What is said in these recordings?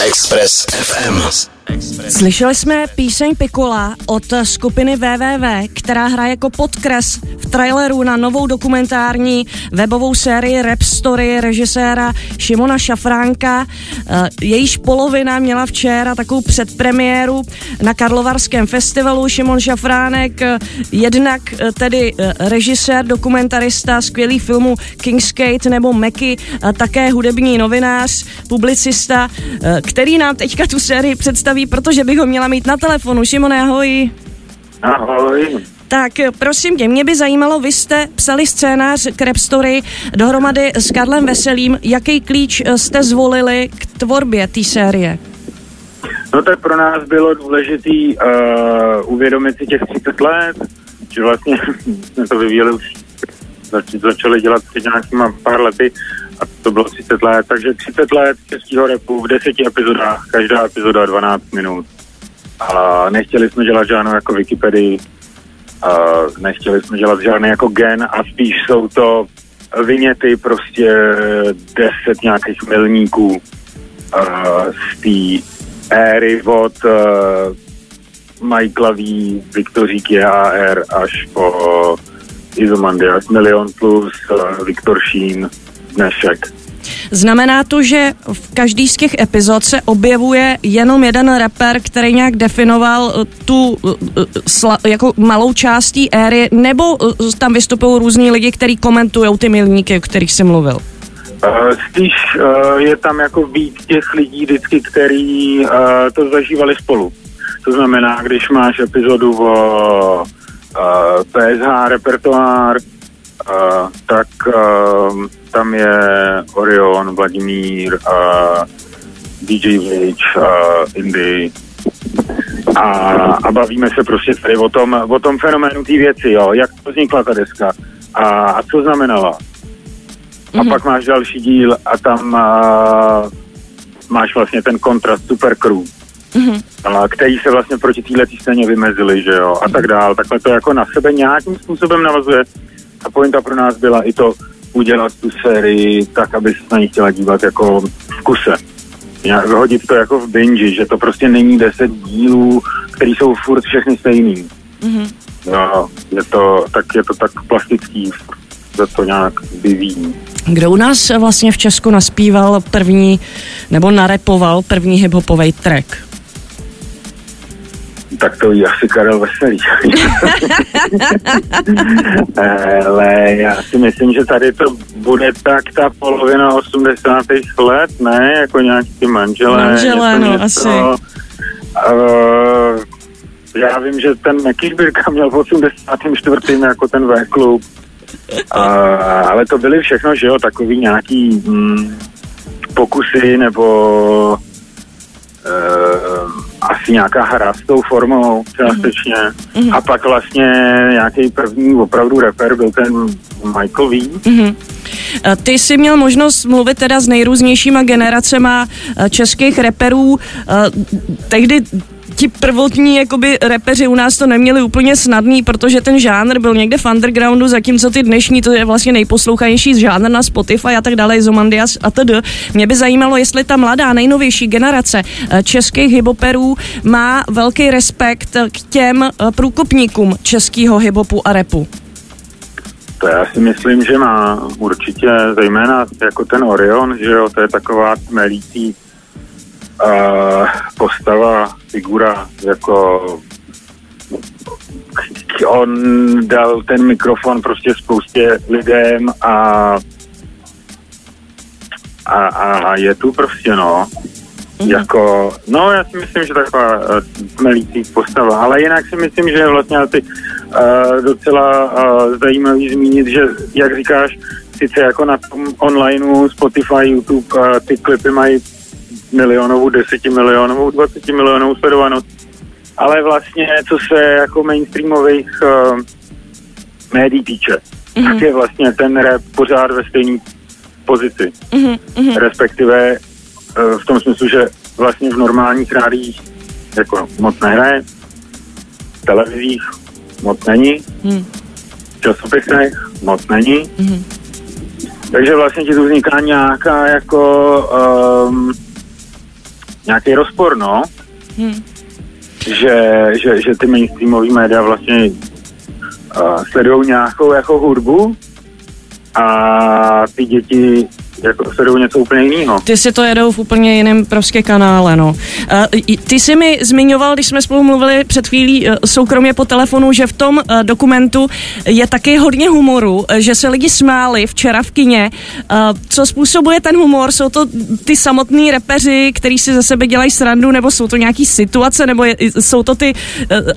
Express FM. Slyšeli jsme píseň Pikola od skupiny WWW, která hraje jako podkres v traileru na novou dokumentární webovou sérii Rap Story režiséra Šimona Šafránka. Eh, jejíž polovina měla včera takovou předpremiéru na Karlovarském festivalu. Šimon Šafránek, eh, jednak eh, tedy režisér, dokumentarista skvělých filmů King's nebo Meky, také hudební novinář, publicista, který nám teďka tu sérii představí, protože bych ho měla mít na telefonu. Šimone, ahoj. Ahoj. Tak prosím tě, mě by zajímalo, vy jste psali scénář k Rap Story dohromady s Karlem Veselým. Jaký klíč jste zvolili k tvorbě té série? No tak pro nás bylo důležité uh, uvědomit si těch 30 let, že vlastně jsme to vyvíjeli už, zač- začali dělat před nějakýma pár lety a to bylo 30 let, takže 30 let českého repu v deseti epizodách, každá epizoda 12 minut. A nechtěli jsme dělat žádnou jako Wikipedii, a nechtěli jsme dělat žádný jako gen a spíš jsou to vyněty prostě deset nějakých milníků z té éry od Michaela V, Viktoríky AR až po Izomandias Milion plus, Viktor Sheen, dnešek. Znamená to, že v každý z těch epizod se objevuje jenom jeden rapper, který nějak definoval eh, tu eh, eh, sla, jako malou částí éry, nebo tam vystupují různí lidi, kteří komentují ty milníky, o kterých jsem mluvil? Spíš je tam jako víc těch lidí vždycky, který to zažívali spolu. To znamená, když máš epizodu o PSH repertoár, uh, tak uh, tam je Orion, Vladimír, uh, DJ Village, uh, Indy a, a bavíme se prostě tady o tom, o tom fenoménu té věci, jo, jak to vznikla ta deska a, a co znamenala. Mm-hmm. A mhm. pak máš další díl a tam uh, máš vlastně ten kontrast Super Crew, mm-hmm. a, který se vlastně proti téhle scéně vymezili, že jo, a tak dál. Takhle to jako na sebe nějakým způsobem navazuje. A pointa pro nás byla i to, udělat tu sérii tak, aby se na ní chtěla dívat jako v kuse. Hodit to jako v binge, že to prostě není deset dílů, který jsou furt všechny stejný. Mm-hmm. No, je to, tak je to tak plastický, že to nějak vyvíjí. Kdo u nás vlastně v Česku naspíval první, nebo narepoval první hiphopový track? Tak to ví asi Karel Veselý. Ale já si myslím, že tady to bude tak ta polovina 80. let, ne? Jako nějaký ty manželé. Manželé, no, něco. asi. Uh, já vím, že ten Mekýšbirka měl v 84. jako ten V-klub. Uh, ale to byly všechno, že jo, takový nějaký mm, pokusy nebo asi nějaká hra s tou formou částečně. Mm-hmm. A pak vlastně nějaký první opravdu rapper byl ten Michael V. Mm-hmm. Ty jsi měl možnost mluvit teda s nejrůznějšíma generacema eh, českých reperů. Eh, tehdy ti prvotní jakoby repeři u nás to neměli úplně snadný, protože ten žánr byl někde v undergroundu, zatímco ty dnešní, to je vlastně nejposlouchanější žánr na Spotify a tak dále, Zomandias a td. Mě by zajímalo, jestli ta mladá, nejnovější generace eh, českých hiboperů má velký respekt k těm eh, průkopníkům českého hibopu a repu. To já si myslím, že má určitě, zejména jako ten Orion, že jo, to je taková melící uh, postava, figura, jako on dal ten mikrofon prostě spoustě lidem a a, a je tu prostě, no. Mm-hmm. Jako, no já si myslím, že taková uh, melící postava, ale jinak si myslím, že vlastně ty uh, docela uh, zajímavý zmínit, že jak říkáš, sice jako na tom onlineu, Spotify, YouTube, uh, ty klipy mají milionovou, desetimilionovou, dvacetimilionovou sledovanost. Ale vlastně, co se jako mainstreamových uh, médií týče, mm-hmm. tak je vlastně ten rap pořád ve stejné pozici. Mm-hmm. Respektive uh, v tom smyslu, že vlastně v normálních rádiích jako moc nehraje, v televizích moc není, mm. v časopisech moc není. Mm-hmm. Takže vlastně ti tu vzniká nějaká jako um, nějaký rozpor, no. Hmm. Že, že, že ty mainstreamové média vlastně uh, sledují nějakou jako hudbu a ty děti jako sledují něco úplně jiného. Ty si to jedou v úplně jiném prostě kanále, no. Uh, ty jsi mi zmiňoval, když jsme spolu mluvili před chvílí uh, soukromě po telefonu, že v tom uh, dokumentu je taky hodně humoru, že se lidi smáli včera v kině. Co způsobuje ten humor? Jsou to ty samotní repeři, kteří si ze sebe dělají srandu, nebo jsou to nějaký situace, nebo je, jsou to ty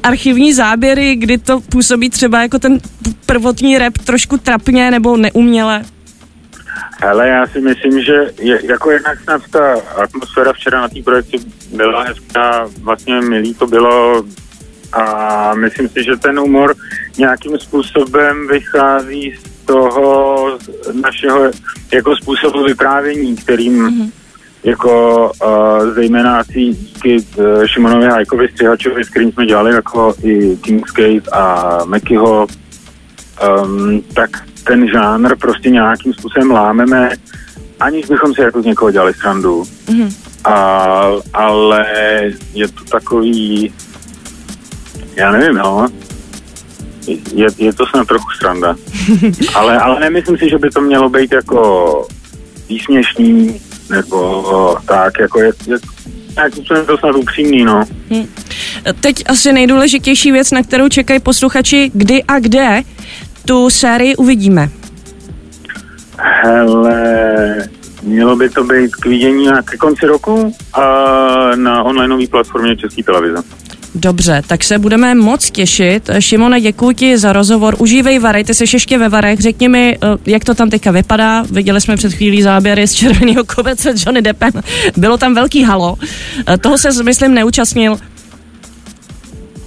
archivní záběry, kdy to působí třeba jako ten prvotní rep trošku trapně nebo neuměle? Ale já si myslím, že je, jako jednak snad ta atmosféra včera na té projekci byla hezká, vlastně milý to bylo a myslím si, že ten humor nějakým způsobem vychází z toho našeho jako způsobu vyprávění, kterým mm-hmm. jako uh, zejména asi díky uh, Šimonovi Hajkovi Střihačovi, s kterým jsme dělali jako i Kingsgate a Mekyho, um, tak ten žánr prostě nějakým způsobem lámeme, aniž bychom si jako z někoho dělali srandu. Mm-hmm. A, ale je to takový, já nevím, no, je, je to snad trochu sranda. ale, ale nemyslím si, že by to mělo být jako výsměšný, nebo tak, jako je, je způsobem to snad upřímný, no. Hmm. Teď asi nejdůležitější věc, na kterou čekají posluchači, kdy a kde tu sérii uvidíme? Hele, mělo by to být k vidění na ke konci roku a na onlineové platformě České televize. Dobře, tak se budeme moc těšit. Šimone, děkuji ti za rozhovor. Užívej Vary, ty jsi ještě ve Varech. Řekni mi, eh, jak to tam teďka vypadá. Viděli jsme před chvílí záběry z Červeného kovece s Johnny Deppem. Bylo tam velký halo. Eh, toho se, myslím, neúčastnil.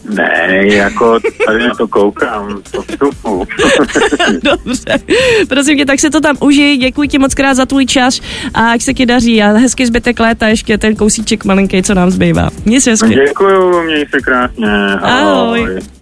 Ne, jako tady na to koukám, to vstupu. Dobře, prosím tě, tak se to tam užij, děkuji ti moc krát za tvůj čas a ať se ti daří a hezky zbytek léta ještě ten kousíček malinký, co nám zbývá. Měj se hezky. Děkuju, měj se krásně. Ahoj. Ahoj.